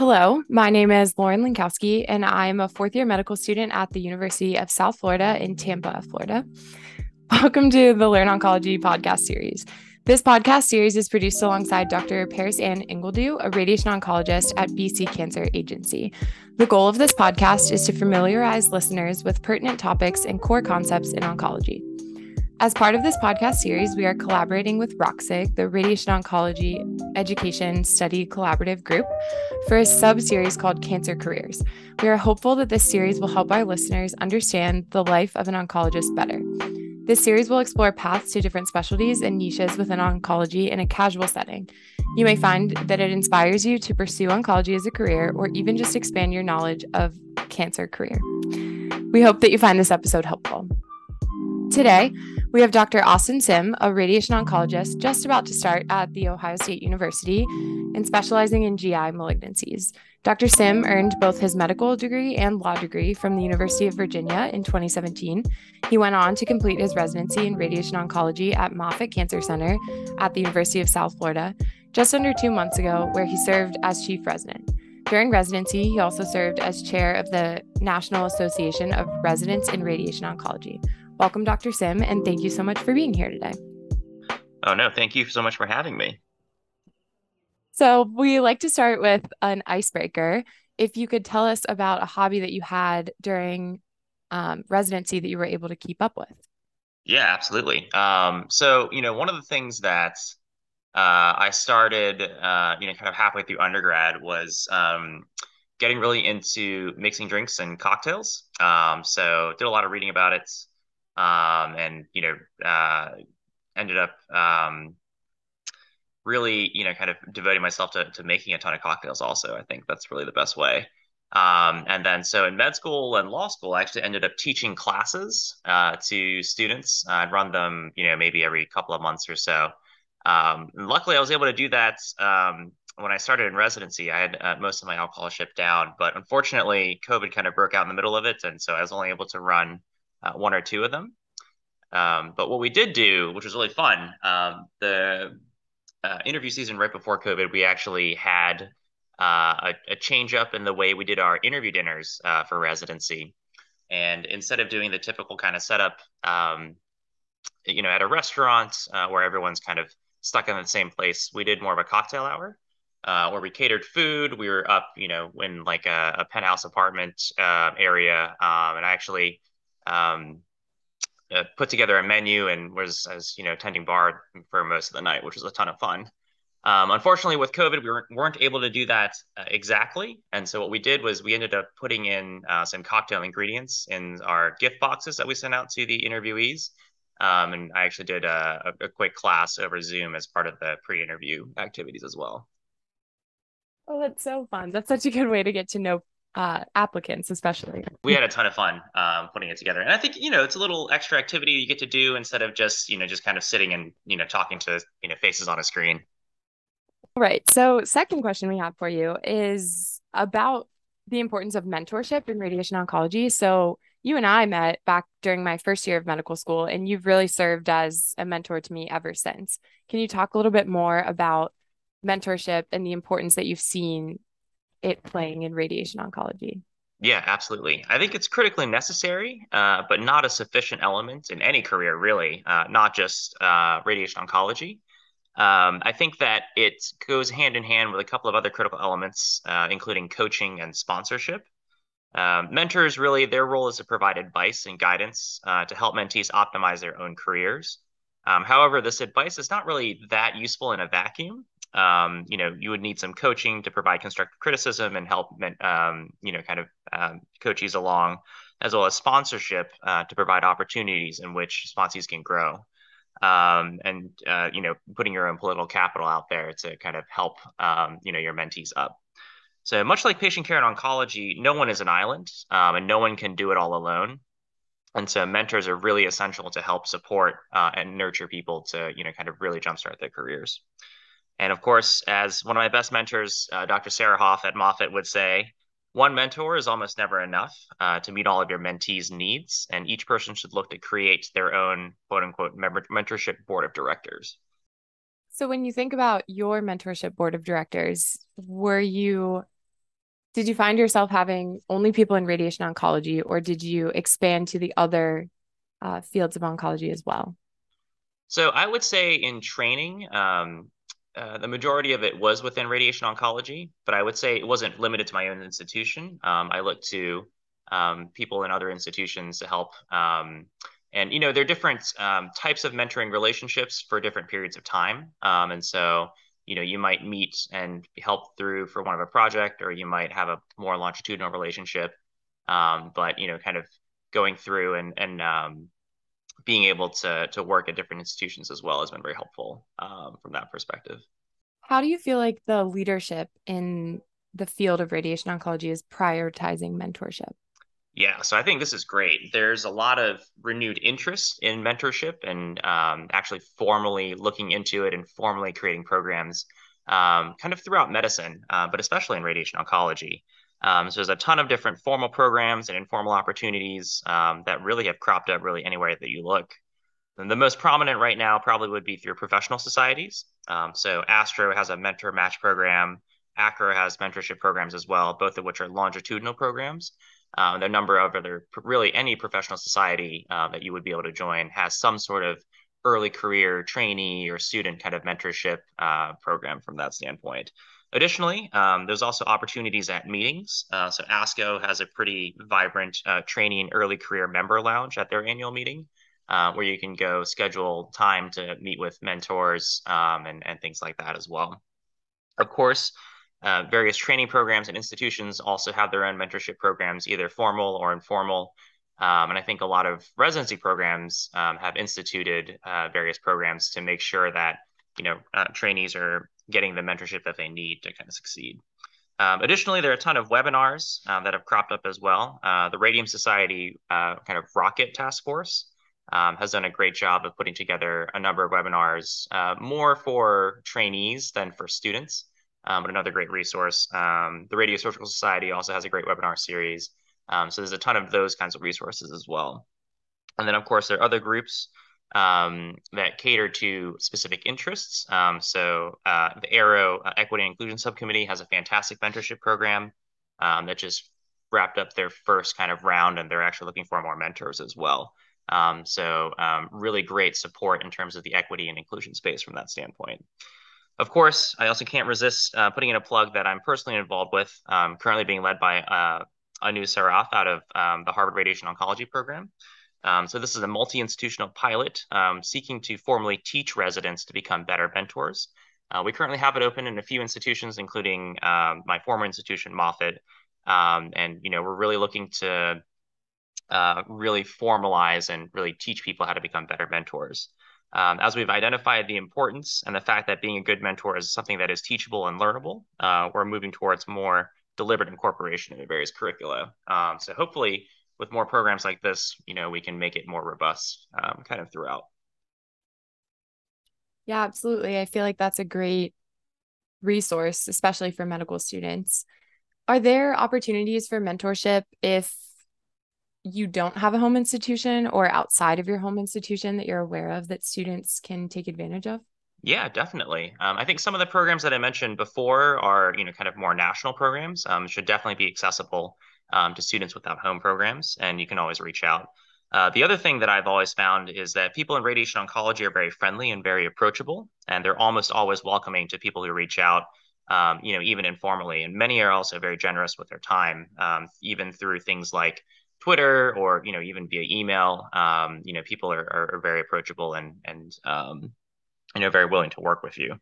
Hello, my name is Lauren Lankowski, and I'm a fourth year medical student at the University of South Florida in Tampa, Florida. Welcome to the Learn Oncology podcast series. This podcast series is produced alongside Dr. Paris Ann Ingledew, a radiation oncologist at BC Cancer Agency. The goal of this podcast is to familiarize listeners with pertinent topics and core concepts in oncology. As part of this podcast series, we are collaborating with ROCSIG, the Radiation Oncology Education Study Collaborative Group, for a sub series called Cancer Careers. We are hopeful that this series will help our listeners understand the life of an oncologist better. This series will explore paths to different specialties and niches within oncology in a casual setting. You may find that it inspires you to pursue oncology as a career or even just expand your knowledge of cancer career. We hope that you find this episode helpful. Today, we have Dr. Austin Sim, a radiation oncologist just about to start at The Ohio State University and specializing in GI malignancies. Dr. Sim earned both his medical degree and law degree from the University of Virginia in 2017. He went on to complete his residency in radiation oncology at Moffitt Cancer Center at the University of South Florida just under two months ago, where he served as chief resident. During residency, he also served as chair of the National Association of Residents in Radiation Oncology. Welcome, Dr. Sim, and thank you so much for being here today. Oh, no, thank you so much for having me. So, we like to start with an icebreaker. If you could tell us about a hobby that you had during um, residency that you were able to keep up with. Yeah, absolutely. Um, so, you know, one of the things that uh, I started, uh, you know, kind of halfway through undergrad was um, getting really into mixing drinks and cocktails. Um, so, did a lot of reading about it um, and you know uh, ended up um, really you know kind of devoting myself to, to making a ton of cocktails also i think that's really the best way. Um, and then so in med school and law school i actually ended up teaching classes uh, to students. I'd run them you know maybe every couple of months or so. Um, luckily i was able to do that um, when i started in residency. I had uh, most of my alcohol shipped down but unfortunately covid kind of broke out in the middle of it and so i was only able to run uh, one or two of them. Um, but what we did do, which was really fun, um, the uh, interview season right before COVID, we actually had uh, a, a, change up in the way we did our interview dinners uh, for residency. And instead of doing the typical kind of setup, um, you know, at a restaurant uh, where everyone's kind of stuck in the same place, we did more of a cocktail hour. Uh, where we catered food. We were up, you know, in like a, a penthouse apartment uh, area, um, and I actually um, uh, put together a menu and was as you know tending bar for most of the night, which was a ton of fun. Um, unfortunately, with COVID, we weren't, weren't able to do that uh, exactly. And so what we did was we ended up putting in uh, some cocktail ingredients in our gift boxes that we sent out to the interviewees. Um, and I actually did a, a, quick class over Zoom as part of the pre-interview activities as well. Oh, that's so fun. That's such a good way to get to know uh, applicants, especially. We had a ton of fun um, putting it together, and I think you know it's a little extra activity you get to do instead of just you know just kind of sitting and you know talking to you know faces on a screen. Right. So, second question we have for you is about the importance of mentorship in radiation oncology. So, you and I met back during my first year of medical school, and you've really served as a mentor to me ever since. Can you talk a little bit more about mentorship and the importance that you've seen it playing in radiation oncology? Yeah, absolutely. I think it's critically necessary, uh, but not a sufficient element in any career, really, uh, not just uh, radiation oncology. Um, I think that it goes hand in hand with a couple of other critical elements, uh, including coaching and sponsorship. Um, mentors really, their role is to provide advice and guidance uh, to help mentees optimize their own careers. Um, however, this advice is not really that useful in a vacuum um, you know, you would need some coaching to provide constructive criticism and help, um, you know, kind of um, coaches along, as well as sponsorship uh, to provide opportunities in which sponsees can grow. Um, and uh, you know, putting your own political capital out there to kind of help, um, you know, your mentees up. So much like patient care and oncology, no one is an island, um, and no one can do it all alone. And so mentors are really essential to help support uh, and nurture people to, you know, kind of really jumpstart their careers. And of course, as one of my best mentors, uh, Dr. Sarah Hoffe at Moffitt would say, one mentor is almost never enough uh, to meet all of your mentees' needs, and each person should look to create their own quote unquote mentorship board of directors. So, when you think about your mentorship board of directors, were you Did you find yourself having only people in radiation oncology, or did you expand to the other uh, fields of oncology as well? So I would say in training, um, uh, the majority of it was within radiation oncology, but I would say it wasn't limited to my own institution. Um, I looked to um, people in other institutions to help. Um, and, you know, there are different um, types of mentoring relationships for different periods of time. Um, and so, you know, you might meet and help through for one of a project, or you might have a more longitudinal relationship. but, you know, kind of going through and, and being able to to work at different institutions as well has been very helpful um, from that perspective. How do you feel like the leadership in the field of radiation oncology is prioritizing mentorship? Yeah, so I think this is great. There's a lot of renewed interest in mentorship and um, actually formally looking into it and formally creating programs um, kind of throughout medicine, uh, but especially in radiation oncology. Um, so there's a ton of different formal programs and informal opportunities um, that really have cropped up really anywhere that you look. And the most prominent right now probably would be through professional societies. Um, so ASTRO has a mentor match program. ACRO has mentorship programs as well, both of which are longitudinal programs. Um, a number of other, really any professional society uh, that you would be able to join has some sort of early career trainee or student kind of mentorship uh, program from that standpoint. Additionally, um, there's also opportunities at meetings. Uh, so ASCO has a pretty vibrant uh, training early career member lounge at their annual meeting, uh, where you can go schedule time to meet with mentors um, and, and things like that as well. Of course, uh, various training programs and institutions also have their own mentorship programs, either formal or informal. Um, and I think a lot of residency programs um, have instituted uh, various programs to make sure that you know uh, trainees are getting the mentorship that they need to kind of succeed. Um, additionally, there are a ton of webinars uh, that have cropped up as well. Uh, the Radium Society uh, kind of rocket task force um, has done a great job of putting together a number of webinars, uh, more for trainees than for students, um, but another great resource. Um, the Radiosurgery Society also has a great webinar series. Um, so there's a ton of those kinds of resources as well. And then, of course, there are other groups um, that cater to specific interests. Um, so uh, the ARRO uh, Equity and Inclusion Subcommittee has a fantastic mentorship program um, that just wrapped up their first kind of round, and they're actually looking for more mentors as well. Um, so um, really great support in terms of the equity and inclusion space from that standpoint. Of course, I also can't resist uh, putting in a plug that I'm personally involved with, um, currently being led by uh, Anu Saraf out of the Harvard Radiation Oncology program. Um, so this is a multi-institutional pilot um, seeking to formally teach residents to become better mentors. Uh, we currently have it open in a few institutions, including um, my former institution, Moffitt. Um, and, you know, we're really looking to uh, really formalize and really teach people how to become better mentors. Um, as we've identified the importance and the fact that being a good mentor is something that is teachable and learnable, uh, we're moving towards more deliberate incorporation into various curricula. Um, so hopefully with more programs like this, you know, we can make it more robust um, kind of throughout. Yeah, absolutely. I feel like that's a great resource, especially for medical students. Are there opportunities for mentorship if you don't have a home institution or outside of your home institution that you're aware of that students can take advantage of? Yeah, definitely. Um, I think some of the programs that I mentioned before are, you know, kind of more national programs. Um, should definitely be accessible um, to students without home programs, and you can always reach out. Uh, the other thing that I've always found is that people in radiation oncology are very friendly and very approachable, and they're almost always welcoming to people who reach out, um, you know, even informally. And many are also very generous with their time, um, even through things like Twitter or you know even via email. Um, you know, people are, are, are, very approachable and and um, you know very willing to work with you.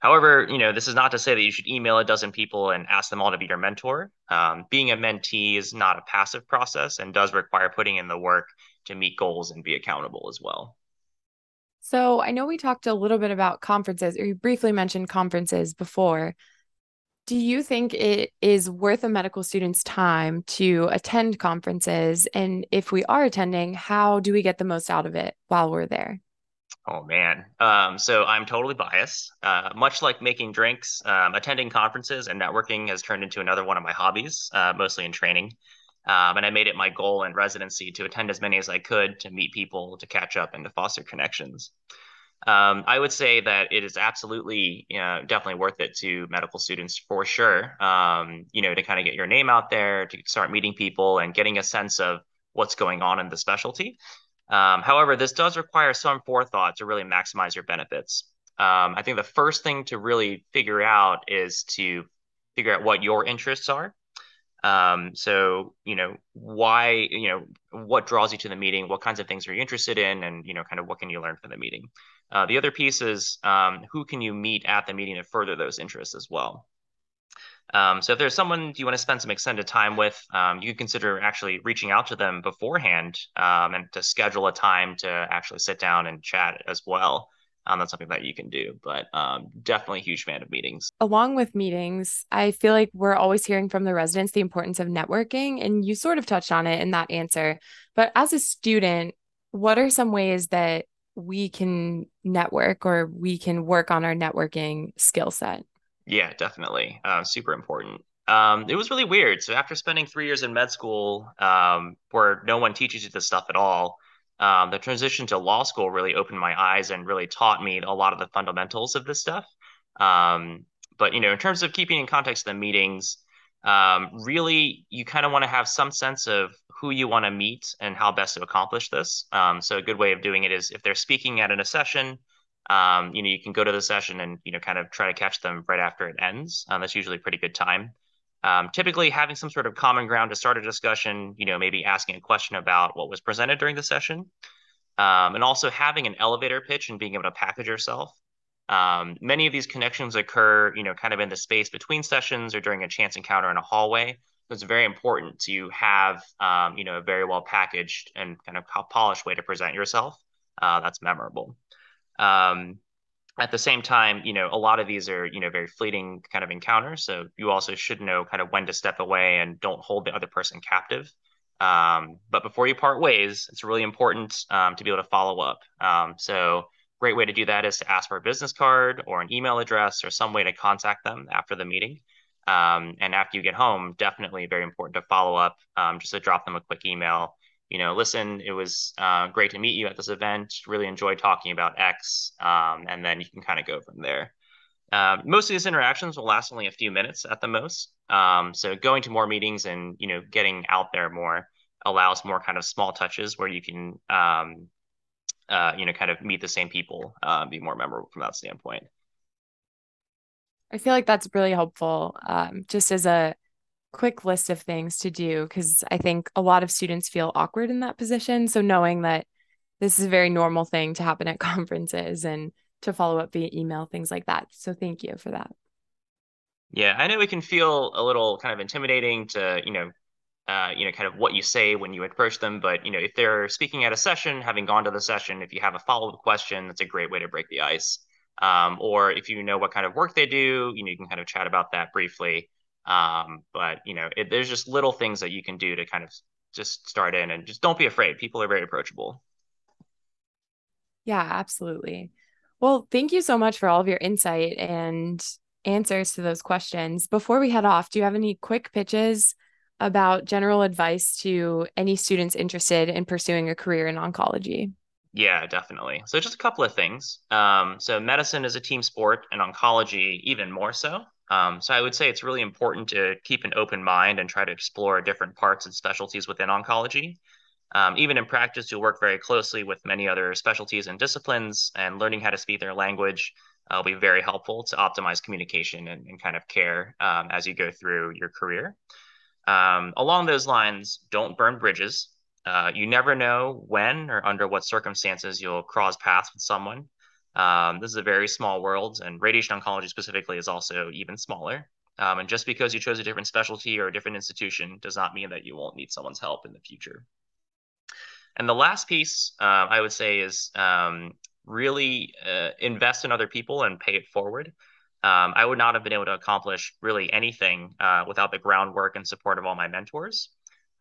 However, you know, this is not to say that you should email a dozen people and ask them all to be your mentor. Um, being a mentee is not a passive process and does require putting in the work to meet goals and be accountable as well. So I know we talked a little bit about conferences, or you briefly mentioned conferences before. Do you think it is worth a medical student's time to attend conferences? And if we are attending, how do we get the most out of it while we're there? Oh man. Um, so I'm totally biased. Uh, much like making drinks, um, attending conferences and networking has turned into another one of my hobbies, uh, mostly in training. Um, and I made it my goal in residency to attend as many as I could to meet people, to catch up, and to foster connections. Um, I would say that it is absolutely, you know, definitely worth it to medical students for sure. Um, you know, to kind of get your name out there, to start meeting people and getting a sense of what's going on in the specialty. Um, however, this does require some forethought to really maximize your benefits. Um, I think the first thing to really figure out is to figure out what your interests are. Um, so, you know, why, you know, what draws you to the meeting? What kinds of things are you interested in? And, you know, kind of what can you learn from the meeting? Uh, the other piece is um, who can you meet at the meeting to further those interests as well? Um, so if there's someone you want to spend some extended time with, um, you can consider actually reaching out to them beforehand um, and to schedule a time to actually sit down and chat as well. Um, that's something that you can do, but um, definitely a huge fan of meetings. Along with meetings, I feel like we're always hearing from the residents the importance of networking, and you sort of touched on it in that answer. But as a student, what are some ways that we can network or we can work on our networking skill set? Yeah, definitely. Uh, super important. Um, it was really weird. So after spending three years in med school, um, where no one teaches you this stuff at all, um, the transition to law school really opened my eyes and really taught me a lot of the fundamentals of this stuff. Um, but you know, in terms of keeping in context the meetings, um, really you kind of want to have some sense of who you want to meet and how best to accomplish this. Um, so a good way of doing it is if they're speaking at a session, um, you know, you can go to the session and you know kind of try to catch them right after it ends. Um, that's usually a pretty good time. Um, typically, having some sort of common ground to start a discussion, you know, maybe asking a question about what was presented during the session, um, and also having an elevator pitch and being able to package yourself. Um, many of these connections occur, you know, kind of in the space between sessions or during a chance encounter in a hallway. So it's very important to have, um, you know, a very well packaged and kind of polished way to present yourself. Uh, that's memorable. Um, at the same time, you know, a lot of these are, you know, very fleeting kind of encounters. So you also should know kind of when to step away and don't hold the other person captive. Um, but before you part ways, it's really important um, to be able to follow up. Um, so great way to do that is to ask for a business card or an email address or some way to contact them after the meeting. Um, and after you get home, definitely very important to follow up, um, just to drop them a quick email you know, listen, it was uh, great to meet you at this event. Really enjoyed talking about X. Um, and then you can kind of go from there. Um, most of these interactions will last only a few minutes at the most. Um, so going to more meetings and, you know, getting out there more allows more kind of small touches where you can, um, uh, you know, kind of meet the same people, uh, be more memorable from that standpoint. I feel like that's really helpful. Um, just as a quick list of things to do because I think a lot of students feel awkward in that position. So knowing that this is a very normal thing to happen at conferences and to follow up via email, things like that. So thank you for that. Yeah, I know it can feel a little kind of intimidating to, you know, uh, you know, kind of what you say when you approach them. But, you know, if they're speaking at a session, having gone to the session, if you have a follow up question, that's a great way to break the ice. Um, or if you know what kind of work they do, you know, you can kind of chat about that briefly. Um, but you know, it, there's just little things that you can do to kind of just start in and just don't be afraid. People are very approachable. Yeah, absolutely. Well, thank you so much for all of your insight and answers to those questions. Before we head off, do you have any quick pitches about general advice to any students interested in pursuing a career in oncology? Yeah, definitely. So, just a couple of things. Um, so, medicine is a team sport, and oncology even more so. Um, so I would say it's really important to keep an open mind and try to explore different parts and specialties within oncology. Um, even in practice, you'll work very closely with many other specialties and disciplines, and learning how to speak their language uh, will be very helpful to optimize communication and, and kind of care um, as you go through your career. Um, along those lines, don't burn bridges. Uh, you never know when or under what circumstances you'll cross paths with someone um, this is a very small world, and radiation oncology specifically is also even smaller. Um, and just because you chose a different specialty or a different institution does not mean that you won't need someone's help in the future. And the last piece uh, I would say is um, really uh, invest in other people and pay it forward. Um, I would not have been able to accomplish really anything uh, without the groundwork and support of all my mentors.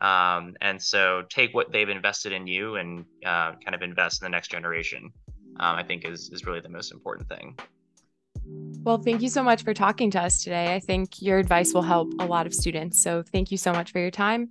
Um, and so take what they've invested in you and uh, kind of invest in the next generation um, I think is is really the most important thing. Well, thank you so much for talking to us today. I think your advice will help a lot of students. So thank you so much for your time.